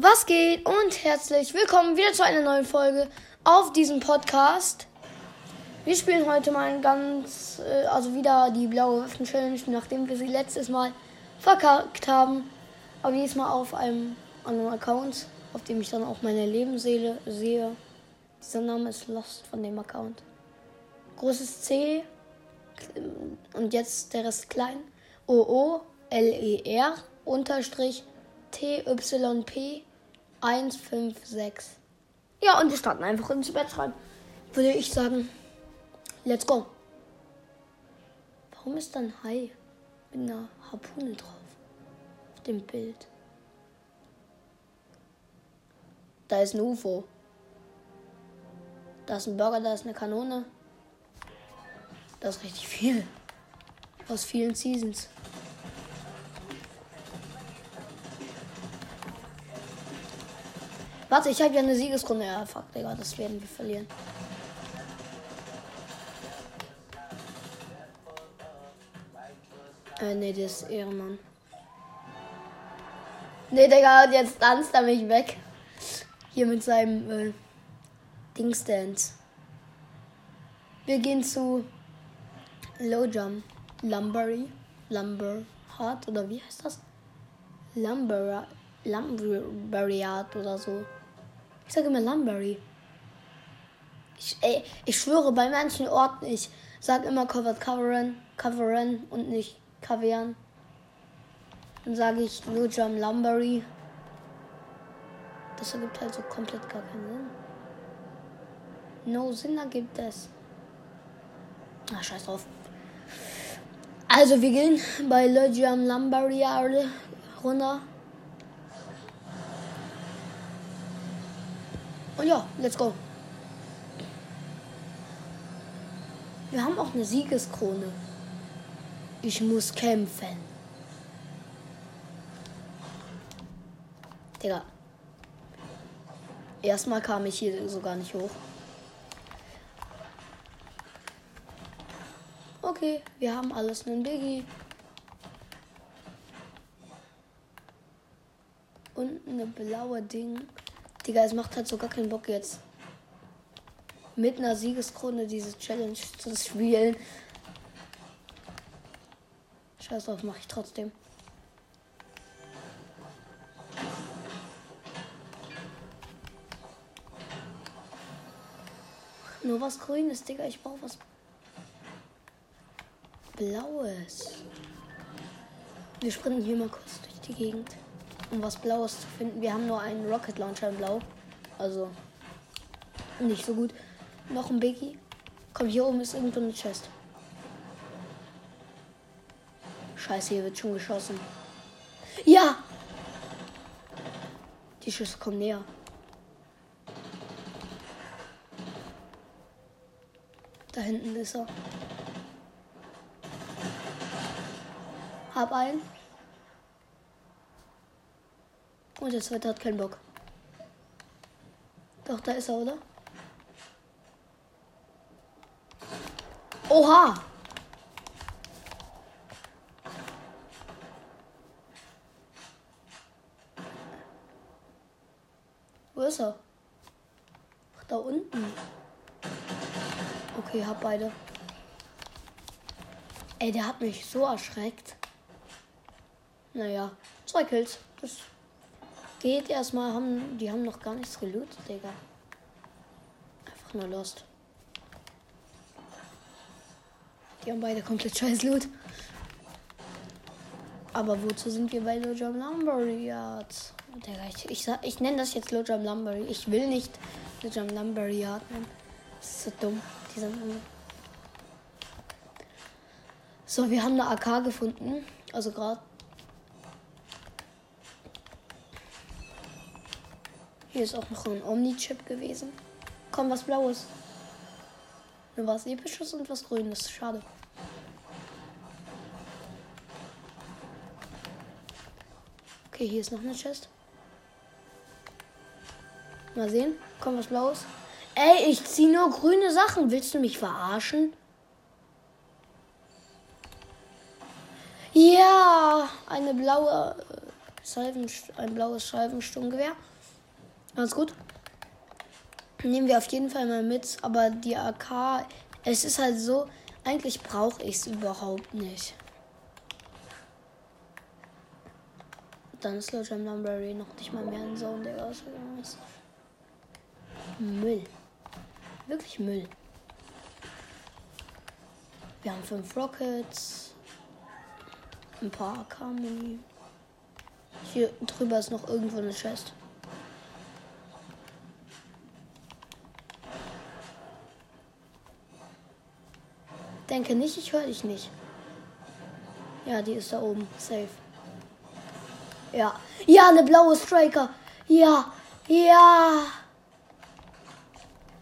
Was geht und herzlich willkommen wieder zu einer neuen Folge auf diesem Podcast. Wir spielen heute mal ganz, äh, also wieder die blaue Waffen Challenge, nachdem wir sie letztes Mal verkackt haben. Aber diesmal auf einem anderen Account, auf dem ich dann auch meine Lebensseele sehe. Dieser Name ist Lost von dem Account. Großes C und jetzt der Rest klein. O O L E R unterstrich T Y P 156. Ja, und wir starten einfach ins Bett rein. Würde ich sagen, let's go. Warum ist da ein Hai mit einer Harpune drauf? Auf dem Bild. Da ist ein UFO. Da ist ein Burger, da ist eine Kanone. Da ist richtig viel. Aus vielen Seasons. Warte, ich habe ja eine Siegesrunde. Ja, fuck, Digga, das werden wir verlieren. Äh, nee, das ist Ehrenmann. Nee, Digga, jetzt tanzt er mich weg. Hier mit seinem äh, Dingstance. Wir gehen zu Low Jump. Lumbery. Lumberhard oder wie heißt das? Lumber. Lumberyard oder so. Ich sage immer Lumberry. Ich, ey, ich schwöre, bei manchen Orten, ich sage immer Covered Coveren, Coveren und nicht Cavern. Dann sage ich Lojam Lumbery. Das ergibt halt so komplett gar keinen Sinn. No Sinn ergibt es. Ach, scheiß drauf. Also, wir gehen bei Lojam Lumbery runter. Und ja, let's go. Wir haben auch eine Siegeskrone. Ich muss kämpfen. Digga. Erstmal kam ich hier so gar nicht hoch. Okay, wir haben alles einen Biggie. Und eine blaue Ding. Digga, es macht halt so gar keinen Bock jetzt. Mit einer Siegeskrone diese Challenge zu spielen. Scheiß drauf, mache ich trotzdem. Nur was Grünes, Digga. Ich brauche was Blaues. Wir sprinten hier mal kurz durch die Gegend um was Blaues zu finden. Wir haben nur einen Rocket Launcher in Blau. Also nicht so gut. Noch ein Biggie. Komm, hier oben ist irgendwo eine Chest. Scheiße, hier wird schon geschossen. Ja! Die Schüsse kommen näher. Da hinten ist er. Hab einen. Und das Wetter hat keinen Bock. Doch, da ist er, oder? Oha! Wo ist er? Ach, da unten. Okay, hab beide. Ey, der hat mich so erschreckt. Naja, zwei Kills. Das Geht erstmal, haben, die haben noch gar nichts gelootet, Digga. Einfach nur lost. Die haben beide komplett scheiß Loot. Aber wozu sind wir bei Lojam Lumbery Yard? Digga, ich, ich, ich nenne das jetzt Lojam Lumbery. Ich will nicht Lojam Lumbery Yard nennen. Das ist so dumm. Dieser Name. So, wir haben eine AK gefunden. Also gerade Hier ist auch noch ein Omni-Chip gewesen. Komm, was Blaues. Nur was Episches und was Grünes. Schade. Okay, hier ist noch eine Chest. Mal sehen. Komm, was Blaues. Ey, ich ziehe nur grüne Sachen. Willst du mich verarschen? Ja, eine blaue Salven, ein blaues Salvensturmgewehr. Ganz gut. Nehmen wir auf jeden Fall mal mit. Aber die AK, es ist halt so, eigentlich brauche ich es überhaupt nicht. Dann ist Jam Library noch nicht mal mehr in Zone, der ausgegangen ist. Müll. Wirklich Müll. Wir haben fünf Rockets. Ein paar AK-Muni. Hier drüber ist noch irgendwo eine Chest. Denke nicht, ich höre dich nicht. Ja, die ist da oben. Safe. Ja. Ja, eine blaue Striker. Ja. Ja.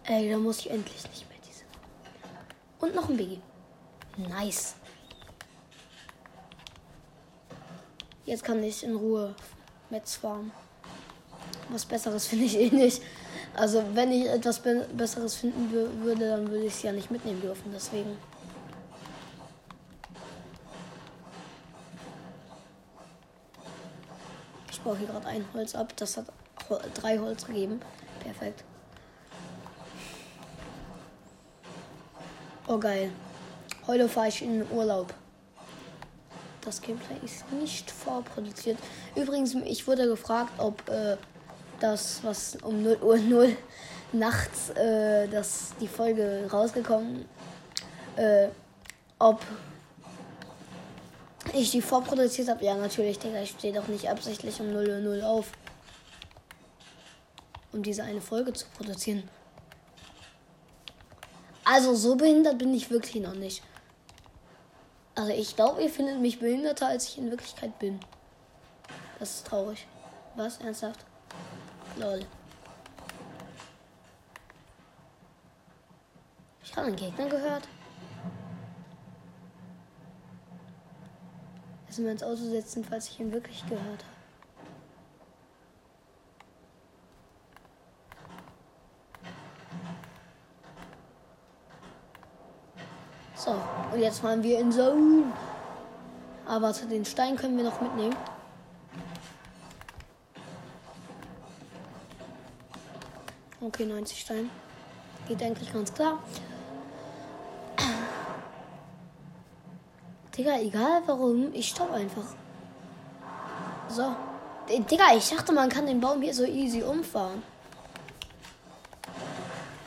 Ey, da muss ich endlich nicht mehr diese. Und noch ein Biggie. Nice. Jetzt kann ich in Ruhe Metz farmen. Was Besseres finde ich eh nicht. Also, wenn ich etwas Be Besseres finden würde, dann würde ich es ja nicht mitnehmen dürfen. Deswegen. Baue hier gerade ein Holz ab. Das hat drei Holz gegeben. Perfekt. Oh, geil. Heute fahre ich in den Urlaub. Das Gameplay ist nicht vorproduziert. Übrigens, ich wurde gefragt, ob äh, das, was um 0 Uhr 0 nachts äh, das, die Folge rausgekommen, äh, ob ich die vorproduziert habe. Ja, natürlich, Digga, ich stehe doch nicht absichtlich um 0 Uhr 0 auf, um diese eine Folge zu produzieren. Also so behindert bin ich wirklich noch nicht. Also ich glaube, ihr findet mich behinderter, als ich in Wirklichkeit bin. Das ist traurig. Was? Ernsthaft? Lol. Ich habe einen Gegner gehört. Müssen wir ins Auto setzen, falls ich ihn wirklich gehört habe. So, und jetzt fahren wir in Zone. Aber zu den Stein können wir noch mitnehmen. Okay, 90 Stein. Geht eigentlich ganz klar. Digga, egal warum, ich stopp einfach. So. Digga, ich dachte, man kann den Baum hier so easy umfahren.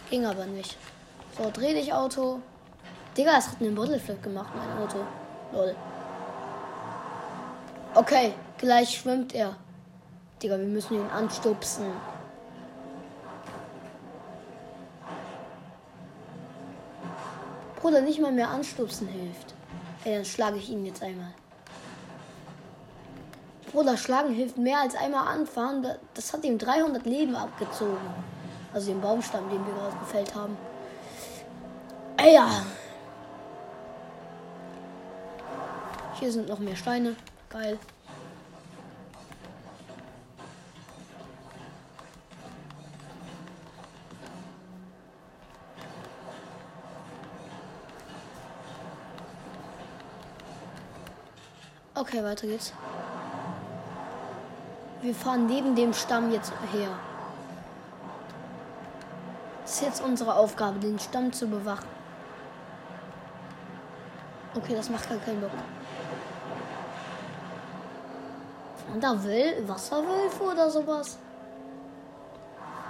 Ging aber nicht. So, dreh dich Auto. Digga, es hat einen Bottleflip gemacht, mein Auto. Lol. Okay, gleich schwimmt er. Digga, wir müssen ihn anstupsen. Bruder, nicht mal mehr anstupsen hilft. Ey, dann schlage ich ihn jetzt einmal. Bruder, schlagen hilft mehr als einmal anfahren. Das hat ihm 300 Leben abgezogen. Also den Baumstamm, den wir gerade gefällt haben. Ey, ja. Hier sind noch mehr Steine. Geil. Okay, weiter geht's. Wir fahren neben dem Stamm jetzt her. Das ist jetzt unsere Aufgabe, den Stamm zu bewachen. Okay, das macht gar keinen Bock. Und da will Wasserwölfe oder sowas.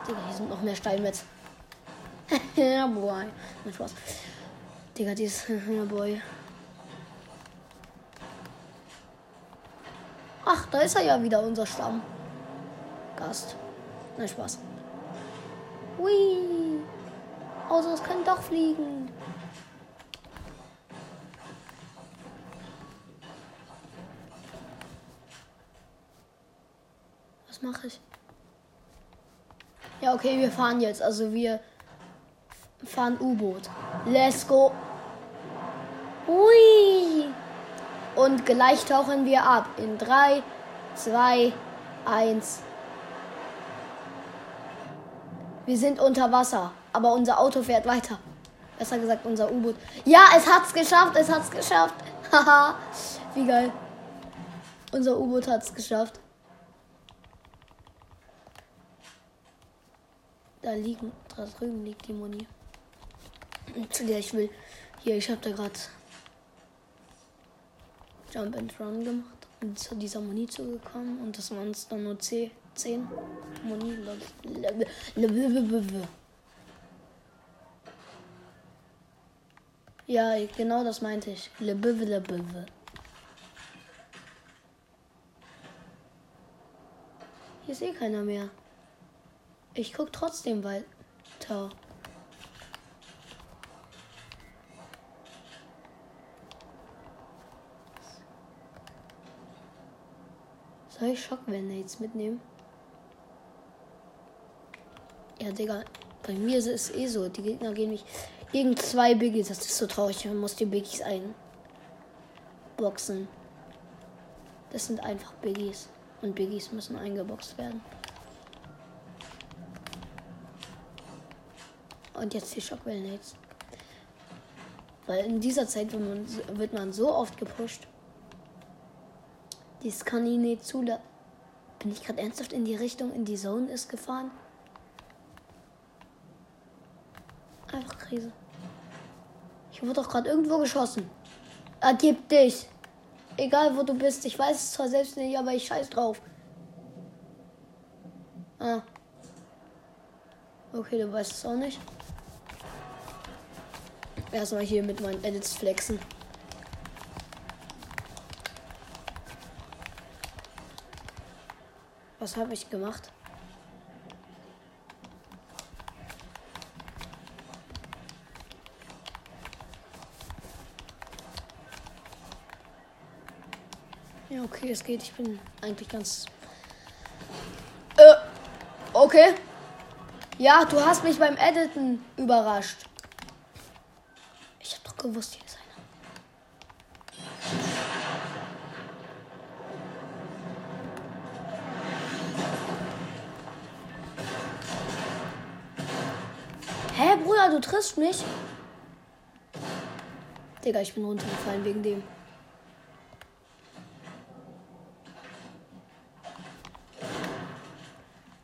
Digga, hier sind noch mehr Steinmetz. ja, boy. Nein, Spaß. Digga, die ist. ja, boy. Da ist er ja wieder, unser Stamm. Gast. Nein, Spaß. Hui. Autos können doch fliegen. Was mache ich? Ja, okay, wir fahren jetzt. Also wir fahren U-Boot. Let's go. Hui. Und gleich tauchen wir ab. In 3, 2, 1. Wir sind unter Wasser, aber unser Auto fährt weiter. Besser gesagt, unser U-Boot. Ja, es hat's geschafft, es hat's geschafft. Haha, wie geil. Unser U-Boot hat's geschafft. Da liegen, da drüben liegt die Moni. Zu ich will. Hier, ich hab da gerade Jump and Run gemacht zu dieser Moni zugekommen und das waren es dann nur C 10 Moni. Ja, genau das meinte ich. Lebüve, lebüve. Hier ist eh keiner mehr. Ich guck trotzdem weiter. Soll ich Schockwellen-Nades mitnehmen? Ja, Digga. Bei mir ist es eh so. Die Gegner gehen mich gegen zwei Biggies. Das ist so traurig. Man muss die Biggies einboxen. Das sind einfach Biggies. Und Biggies müssen eingeboxt werden. Und jetzt die Shockwellen Nades. Weil in dieser Zeit wird wird man so oft gepusht. Dies kann ich nicht zulassen. Bin ich gerade ernsthaft in die Richtung, in die Zone ist gefahren? Einfach Krise. Ich wurde doch gerade irgendwo geschossen. Ergib dich. Egal wo du bist. Ich weiß es zwar selbst nicht, aber ich scheiß drauf. Ah. Okay, du weißt es auch nicht. Erstmal hier mit meinen Edits flexen. Was habe ich gemacht? Ja, okay, es geht. Ich bin eigentlich ganz. Äh, okay. Ja, du hast mich beim Editen überrascht. Ich hab doch gewusst, hier du triffst mich? Digga, ich bin runtergefallen wegen dem.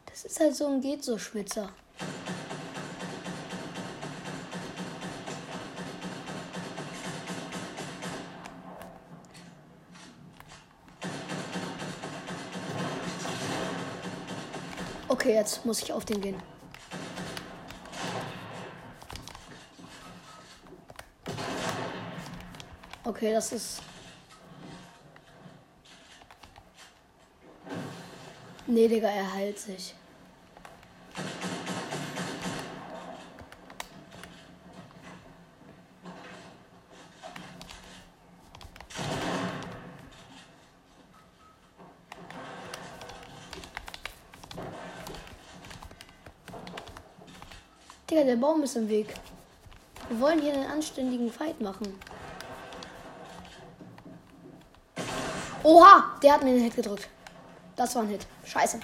Das ist halt so ein geht so Schwitzer. Okay, jetzt muss ich auf den gehen. Okay, das ist. Nee, Digga, er heilt sich. Digga, der Baum ist im Weg. Wir wollen hier einen anständigen Fight machen. Oha, der hat mir den Hit gedrückt. Das war ein Hit. Scheiße.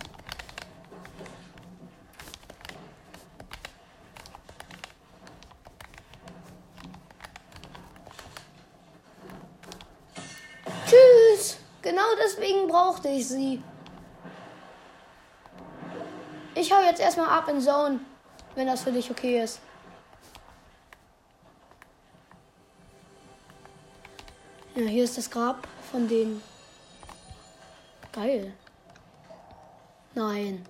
Tschüss. Genau deswegen brauchte ich sie. Ich hau jetzt erstmal ab in Zone, wenn das für dich okay ist. Ja, hier ist das Grab von denen. Geil. Nein.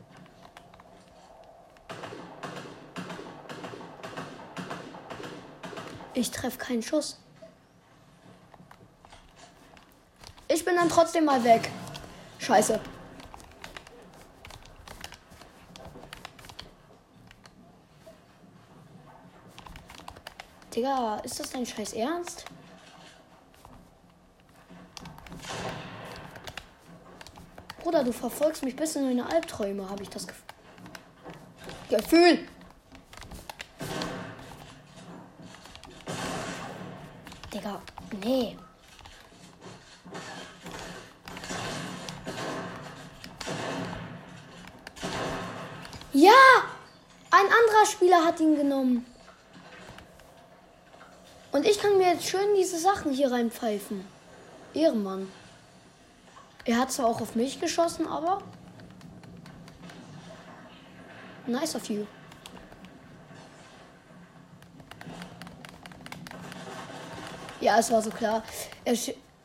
Ich treffe keinen Schuss. Ich bin dann trotzdem mal weg. Scheiße. Digga, ist das dein Scheiß Ernst? Bruder, du verfolgst mich bis in meine Albträume, habe ich das Gefühl. Gefühl. Digga, nee. Ja! Ein anderer Spieler hat ihn genommen. Und ich kann mir jetzt schön diese Sachen hier reinpfeifen. Ehrenmann. Er hat zwar auch auf mich geschossen, aber. Nice of you. Ja, es war so klar. Er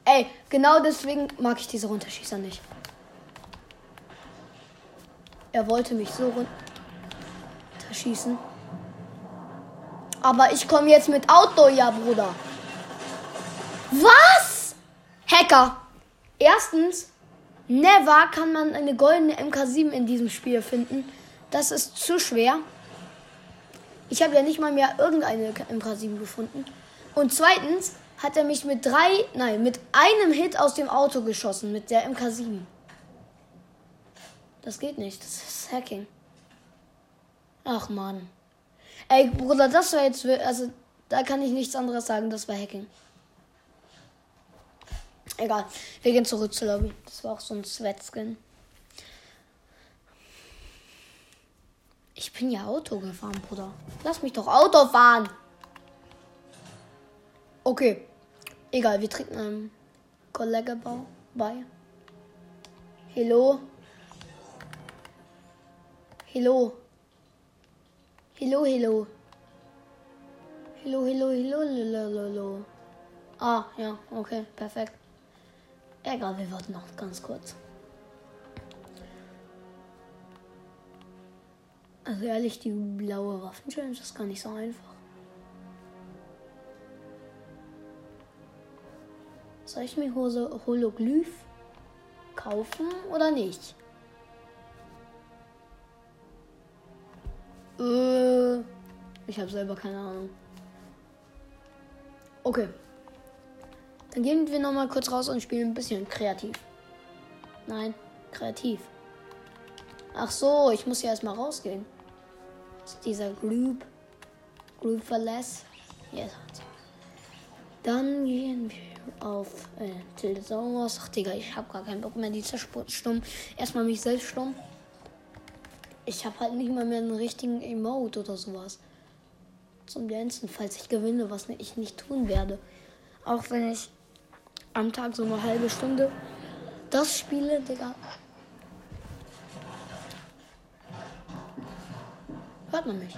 Ey, genau deswegen mag ich diese Runterschießer nicht. Er wollte mich so runterschießen. Aber ich komme jetzt mit Outdoor, ja, Bruder. Was? Hacker. Erstens, never kann man eine goldene MK7 in diesem Spiel finden. Das ist zu schwer. Ich habe ja nicht mal mehr irgendeine MK7 gefunden. Und zweitens hat er mich mit drei, nein, mit einem Hit aus dem Auto geschossen, mit der MK7. Das geht nicht, das ist Hacking. Ach man. Ey, Bruder, das war jetzt, also, da kann ich nichts anderes sagen, das war Hacking. Egal, wir gehen zurück zur Lobby. Das war auch so ein Sweatskin. Ich bin ja Auto gefahren, Bruder. Lass mich doch Auto fahren. Okay. Egal, wir trinken einem Kollege bei. Hello. Hello. Hello, hello. Hello, hello, hello, hello, hello. Ah, ja, okay, perfekt. Egal, wir warten noch ganz kurz. Also ehrlich, die blaue Waffen-Challenge ist gar nicht so einfach. Soll ich mir Hose Hologlyph kaufen oder nicht? Äh, ich habe selber keine Ahnung. Okay. Dann gehen wir noch mal kurz raus und spielen ein bisschen kreativ. Nein, kreativ. Ach so, ich muss ja erstmal rausgehen. Dieser Group. Group verlässt. Yes. Dann gehen wir auf äh, Tilde Sommers. Ach Digga, ich hab gar keinen Bock mehr, die stumm. Erstmal mich selbst stumm. Ich habe halt nicht mal mehr einen richtigen Emote oder sowas. Zum Dancen, falls ich gewinne, was ich nicht tun werde. Auch wenn ich am Tag so eine halbe Stunde das spiele, Digga. Hört man mich?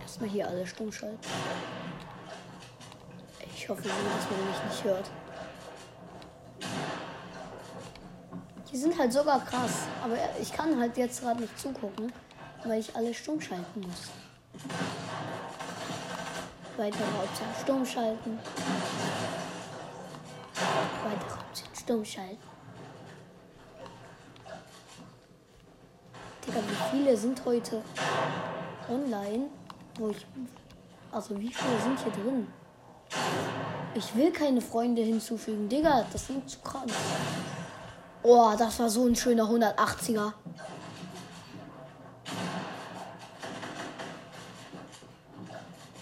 Erstmal hier alle stumm schalten. Ich hoffe, dass man mich nicht hört. Die sind halt sogar krass, aber ich kann halt jetzt gerade nicht zugucken, weil ich alle stumm schalten muss. Weitere Option stumm schalten. Weitere Option stumm schalten. Digga, wie viele sind heute online? Wo ich. Also wie viele sind hier drin? Ich will keine Freunde hinzufügen. Digga, das sind zu krass. Oh, das war so ein schöner 180er.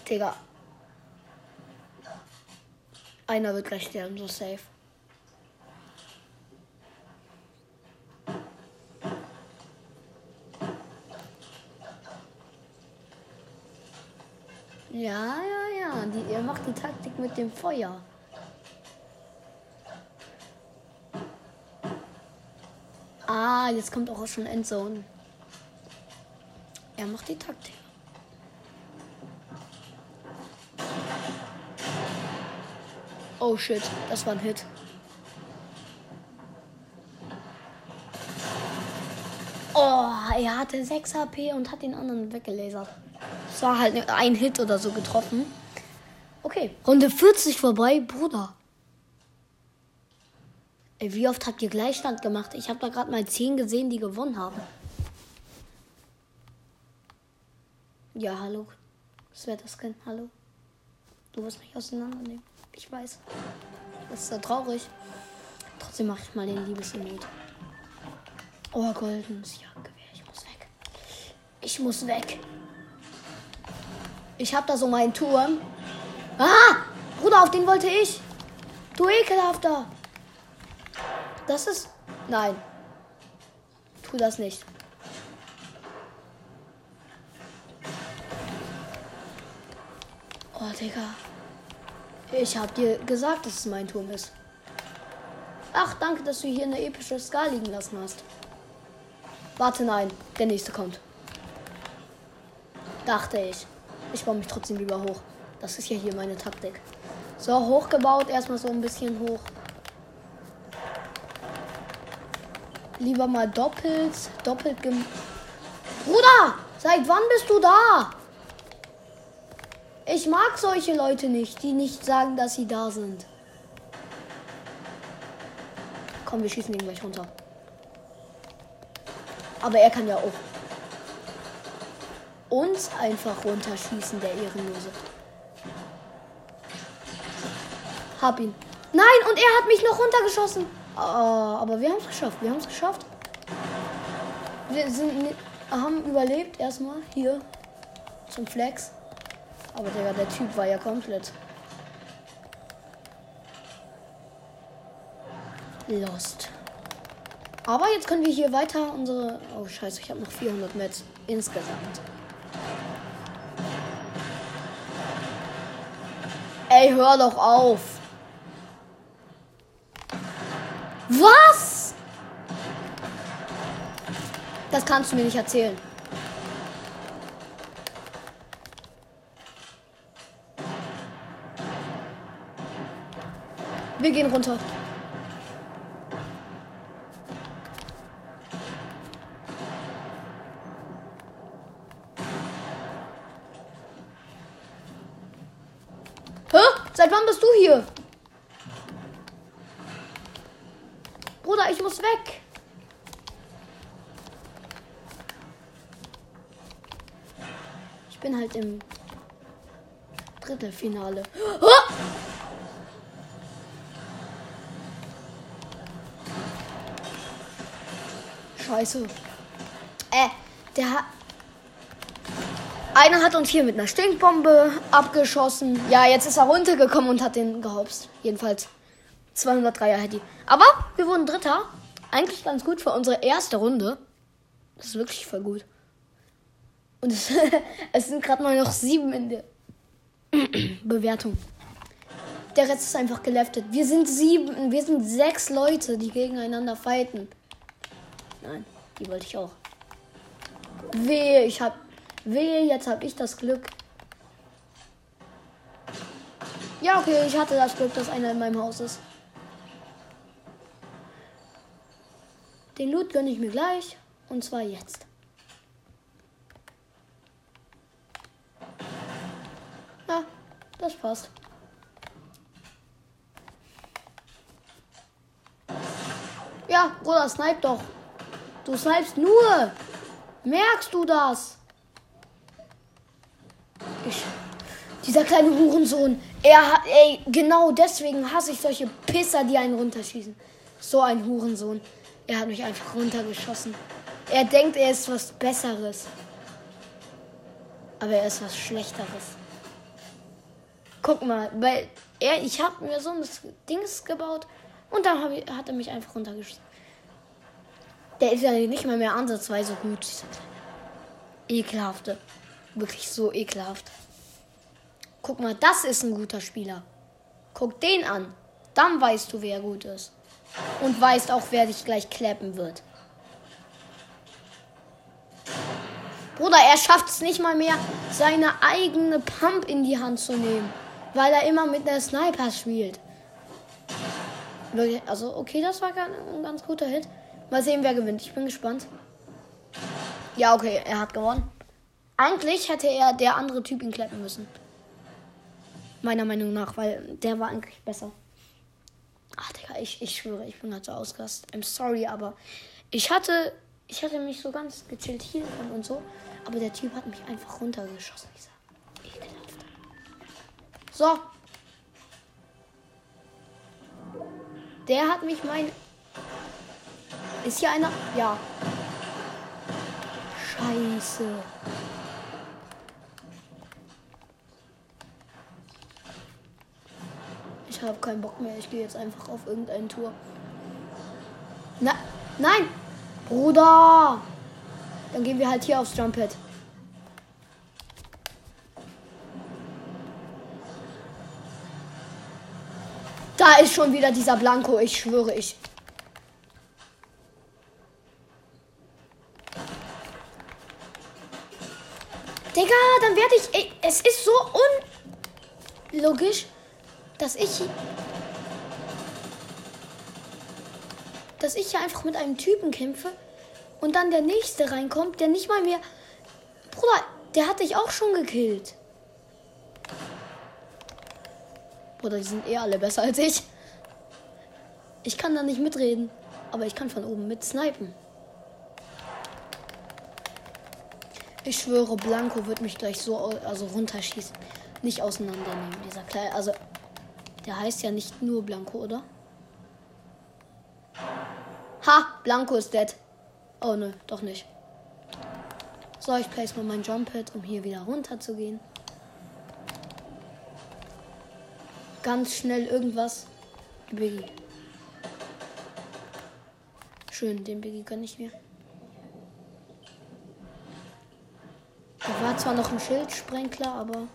Digga. Einer wird gleich sterben, so safe. Ja, ja, ja. Die, ihr macht die Taktik mit dem Feuer. Jetzt kommt auch schon Endzone. Er macht die Taktik. Oh shit, das war ein Hit. Oh, er hatte 6 HP und hat den anderen weggelasert. Es war halt ein Hit oder so getroffen. Okay, Runde 40 vorbei, Bruder. Ey, wie oft habt ihr Gleichstand gemacht? Ich habe da gerade mal 10 gesehen, die gewonnen haben. Ja, hallo. Das wäre das Skin. Hallo. Du wirst mich auseinandernehmen. Ich weiß. Das ist ja traurig. Trotzdem mache ich mal den Liebesemot. Oh, goldenes Jagdgewehr. Ich muss weg. Ich muss weg. Ich hab da so meinen Turm. Ah! Bruder, auf den wollte ich. Du ekelhafter. Das ist. Nein. Tu das nicht. Oh, Digga. Ich hab dir gesagt, dass es mein Turm ist. Ach, danke, dass du hier eine epische Ska liegen lassen hast. Warte, nein. Der nächste kommt. Dachte ich. Ich baue mich trotzdem lieber hoch. Das ist ja hier meine Taktik. So, hochgebaut. Erstmal so ein bisschen hoch. Lieber mal doppelt. Doppelt gem Bruder! Seit wann bist du da? Ich mag solche Leute nicht, die nicht sagen, dass sie da sind. Komm, wir schießen ihn gleich runter. Aber er kann ja auch uns einfach runterschießen, der Ehrenlose. Hab ihn. Nein, und er hat mich noch runtergeschossen. Uh, aber wir haben es geschafft. Wir haben es geschafft. Wir sind, haben überlebt erstmal hier zum Flex. Aber Digga, der Typ war ja komplett lost. Aber jetzt können wir hier weiter unsere. Oh Scheiße, ich habe noch 400 Metz insgesamt. Ey, hör doch auf. Was? Das kannst du mir nicht erzählen. Wir gehen runter. Hä? Seit wann bist du hier? Bruder, ich muss weg. Ich bin halt im Drittelfinale. Oh! Scheiße. Äh, der hat. Einer hat uns hier mit einer Stinkbombe abgeschossen. Ja, jetzt ist er runtergekommen und hat den gehopst. Jedenfalls 203er Handy. Aber wir wurden Dritter. Eigentlich ganz gut für unsere erste Runde. Das ist wirklich voll gut. Und es, es sind gerade mal noch sieben in der Bewertung. Der Rest ist einfach geleftet. Wir sind sieben, wir sind sechs Leute, die gegeneinander fighten. Nein, die wollte ich auch. Wehe, ich hab. Wehe, jetzt hab ich das Glück. Ja, okay, ich hatte das Glück, dass einer in meinem Haus ist. Den Loot gönne ich mir gleich. Und zwar jetzt. Ja, das passt. Ja, Bruder, snipe doch. Du snipest nur. Merkst du das? Ich, dieser kleine Hurensohn. Er hat, ey, genau deswegen hasse ich solche Pisser, die einen runterschießen. So ein Hurensohn. Er hat mich einfach runtergeschossen. Er denkt, er ist was Besseres. Aber er ist was Schlechteres. Guck mal, weil er, ich habe mir so ein Dings gebaut und dann ich, hat er mich einfach runtergeschossen. Der ist ja nicht mal mehr ansatzweise gut. Ekelhafte. Wirklich so ekelhaft. Guck mal, das ist ein guter Spieler. Guck den an. Dann weißt du, wer gut ist. Und weißt auch, wer dich gleich klappen wird. Bruder, er schafft es nicht mal mehr, seine eigene Pump in die Hand zu nehmen. Weil er immer mit einer Sniper spielt. Also, okay, das war ein ganz guter Hit. Mal sehen, wer gewinnt. Ich bin gespannt. Ja, okay, er hat gewonnen. Eigentlich hätte er der andere Typ ihn klappen müssen. Meiner Meinung nach, weil der war eigentlich besser. Ach, Digga, ich, ich schwöre, ich bin halt so ausgerastet. I'm sorry, aber ich hatte, ich hatte mich so ganz gechillt hier und so. Aber der Typ hat mich einfach runtergeschossen. Ich sag, ekelhaft. So. Der hat mich mein ist hier einer? Ja. Scheiße. Ich habe keinen Bock mehr. Ich gehe jetzt einfach auf irgendeine Tour. Na, nein! Bruder! Dann gehen wir halt hier aufs Jumppad. Da Da ist schon wieder dieser Blanco, ich schwöre, ich. Digga, dann werde ich. Ey, es ist so unlogisch, dass ich. Dass ich hier einfach mit einem Typen kämpfe und dann der nächste reinkommt, der nicht mal mehr. Bruder, der hat dich auch schon gekillt. Bruder, die sind eh alle besser als ich. Ich kann da nicht mitreden, aber ich kann von oben mit snipen. Ich schwöre, Blanco wird mich gleich so also runterschießen. Nicht auseinandernehmen, dieser kleine. Also, der heißt ja nicht nur Blanco, oder? Ha, Blanco ist dead. Oh ne, doch nicht. So, ich place mal mein Jump Pad, um hier wieder runter zu gehen. Ganz schnell irgendwas. Biggie. Schön, den Biggie gönn ich mir. Da war zwar noch ein Schildsprenkler, aber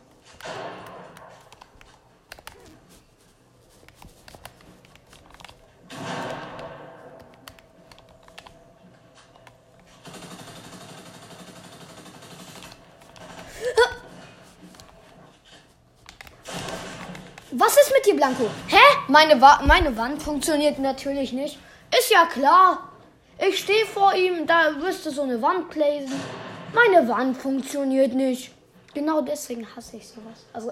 Blanco. Hä? Meine, Wa meine Wand funktioniert natürlich nicht. Ist ja klar. Ich stehe vor ihm, da müsste so eine Wand blazen. Meine Wand funktioniert nicht. Genau deswegen hasse ich sowas. Also,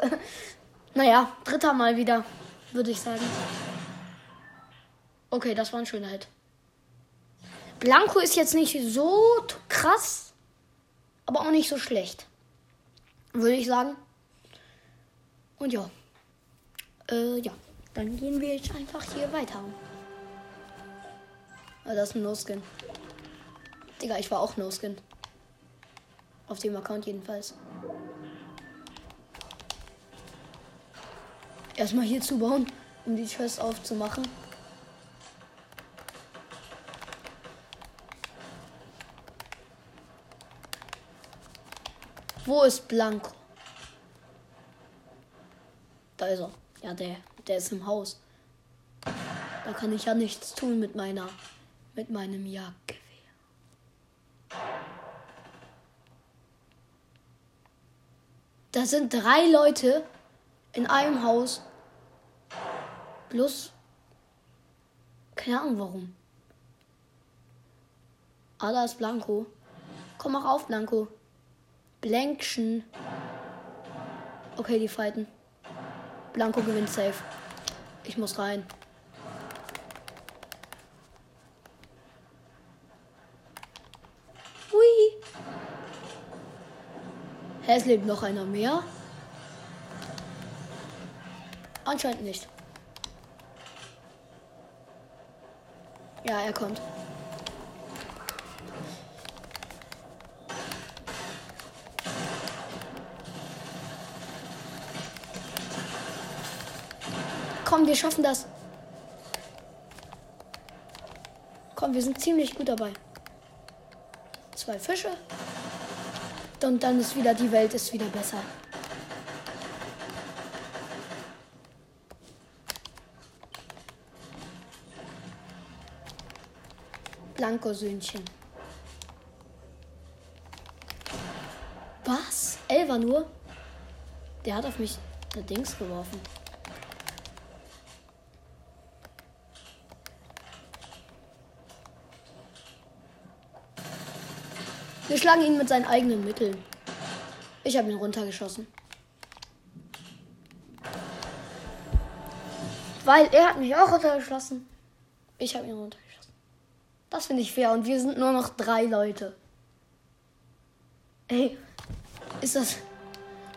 naja, dritter Mal wieder, würde ich sagen. Okay, das war ein schöner Hit. Blanco ist jetzt nicht so krass, aber auch nicht so schlecht. Würde ich sagen. Und ja. Äh, ja. Dann gehen wir jetzt einfach hier weiter. Ah, das ist ein No-Skin. Digga, ich war auch No-Skin. Auf dem Account jedenfalls. Erstmal hier zubauen, um die Chest aufzumachen. Wo ist Blanco? Da ist er. Ja, der, der ist im Haus. Da kann ich ja nichts tun mit meiner, mit meinem Jagdgewehr. Da sind drei Leute in einem Haus. Bloß. Keine Ahnung warum. Ah, ist Blanco. Komm mach auf, Blanco. Blankschen. Okay, die fighten. Blanco gewinnt safe. Ich muss rein. Hui. Hä, es lebt noch einer mehr? Anscheinend nicht. Ja, er kommt. Komm, wir schaffen das. Komm, wir sind ziemlich gut dabei. Zwei Fische. Und dann ist wieder die Welt ist wieder besser. Blanko-Söhnchen. Was? Elva nur? Der hat auf mich eine Dings geworfen. Wir schlagen ihn mit seinen eigenen Mitteln. Ich habe ihn runtergeschossen. Weil er hat mich auch runtergeschossen. Ich habe ihn runtergeschossen. Das finde ich fair. Und wir sind nur noch drei Leute. Ey, ist das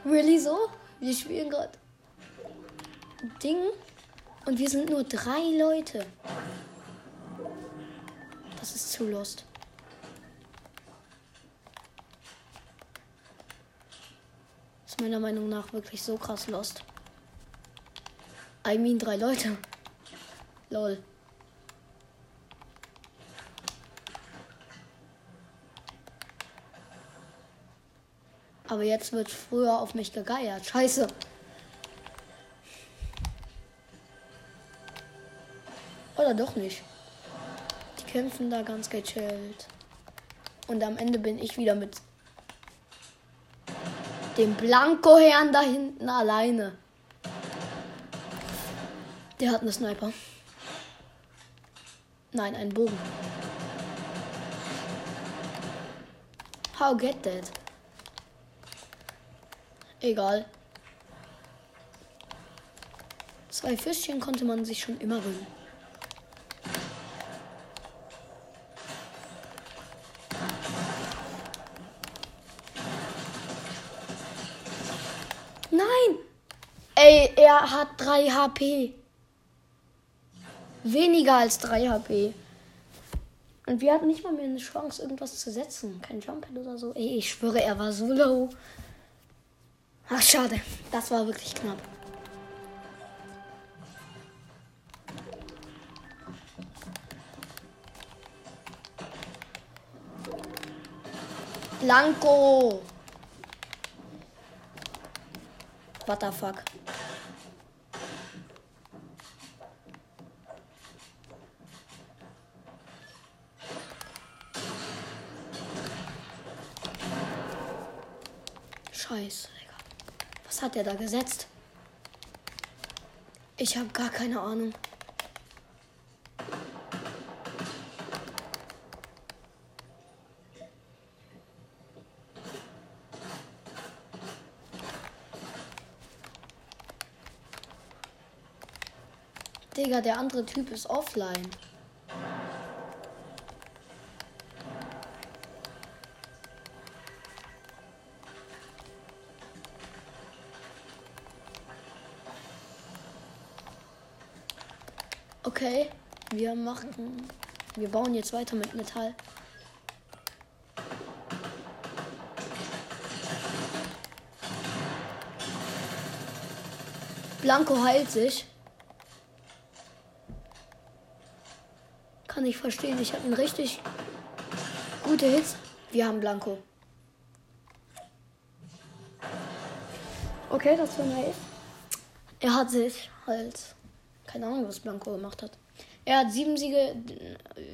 really so? Wir spielen gerade Ding und wir sind nur drei Leute. Das ist zu lost. Ist meiner Meinung nach wirklich so krass lost. I mean drei Leute. Lol. Aber jetzt wird früher auf mich gegeiert. Scheiße. Oder doch nicht. Die kämpfen da ganz gechillt. Und am Ende bin ich wieder mit dem Blanko-Herrn da hinten alleine. Der hat eine Sniper. Nein, einen Bogen. How get that? Egal. Zwei Fischchen konnte man sich schon immer wünschen. Hat 3 HP. Weniger als 3 HP. Und wir hatten nicht mal mehr eine Chance, irgendwas zu setzen. Kein Jumppad oder so. Ey, ich schwöre, er war so low. Ach, schade. Das war wirklich knapp. Blanco. What the fuck? Scheiße. Was hat der da gesetzt? Ich habe gar keine Ahnung. Digga, der andere Typ ist offline. Okay, wir machen. Wir bauen jetzt weiter mit Metall. Blanco heilt sich. Kann ich verstehen. Ich habe einen richtig gute Hits. Wir haben Blanco. Okay, das war nice. Er hat sich halt. Keine Ahnung, was Blanco gemacht hat. Er hat sieben Siege.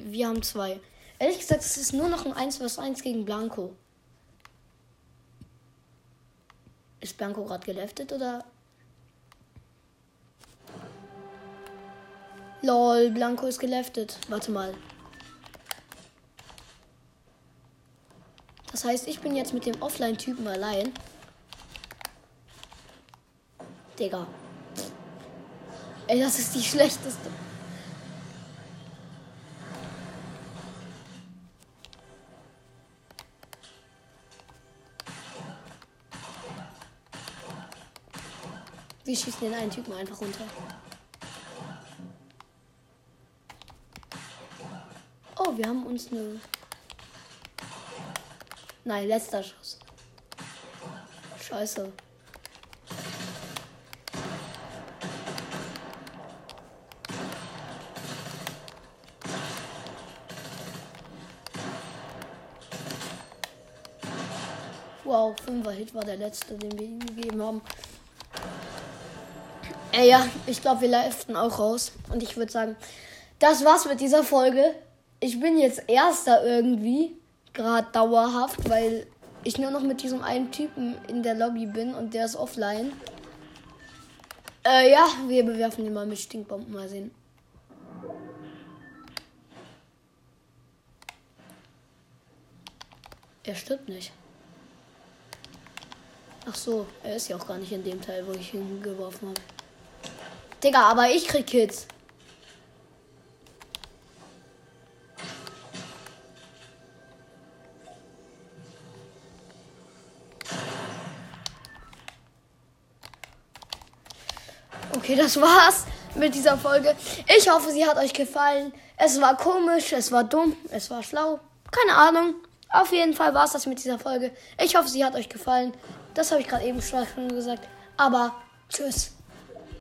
Wir haben zwei. Ehrlich gesagt, es ist nur noch ein 1 vs 1 gegen Blanco. Ist Blanco gerade geleftet oder Lol, Blanco ist geleftet. Warte mal. Das heißt, ich bin jetzt mit dem Offline-Typen allein. Digga. Ey, das ist die schlechteste. Wir schießen den einen Typen einfach runter. Oh, wir haben uns eine. Nein, letzter Schuss. Scheiße. 5er Hit war der letzte, den wir ihm gegeben haben. Äh, ja, ich glaube, wir liften auch raus. Und ich würde sagen, das war's mit dieser Folge ich bin jetzt Erster irgendwie, gerade dauerhaft, weil ich nur noch mit diesem einen Typen in der Lobby bin und der ist offline. Äh, ja, wir bewerfen ihn mal mit Stinkbomben. Mal sehen. Er stirbt nicht. Ach so, er ist ja auch gar nicht in dem Teil, wo ich ihn geworfen habe. Digga, aber ich krieg Kids. Okay, das war's mit dieser Folge. Ich hoffe, sie hat euch gefallen. Es war komisch, es war dumm, es war schlau. Keine Ahnung. Auf jeden Fall war's das mit dieser Folge. Ich hoffe, sie hat euch gefallen. Das habe ich gerade eben schon gesagt. Aber tschüss.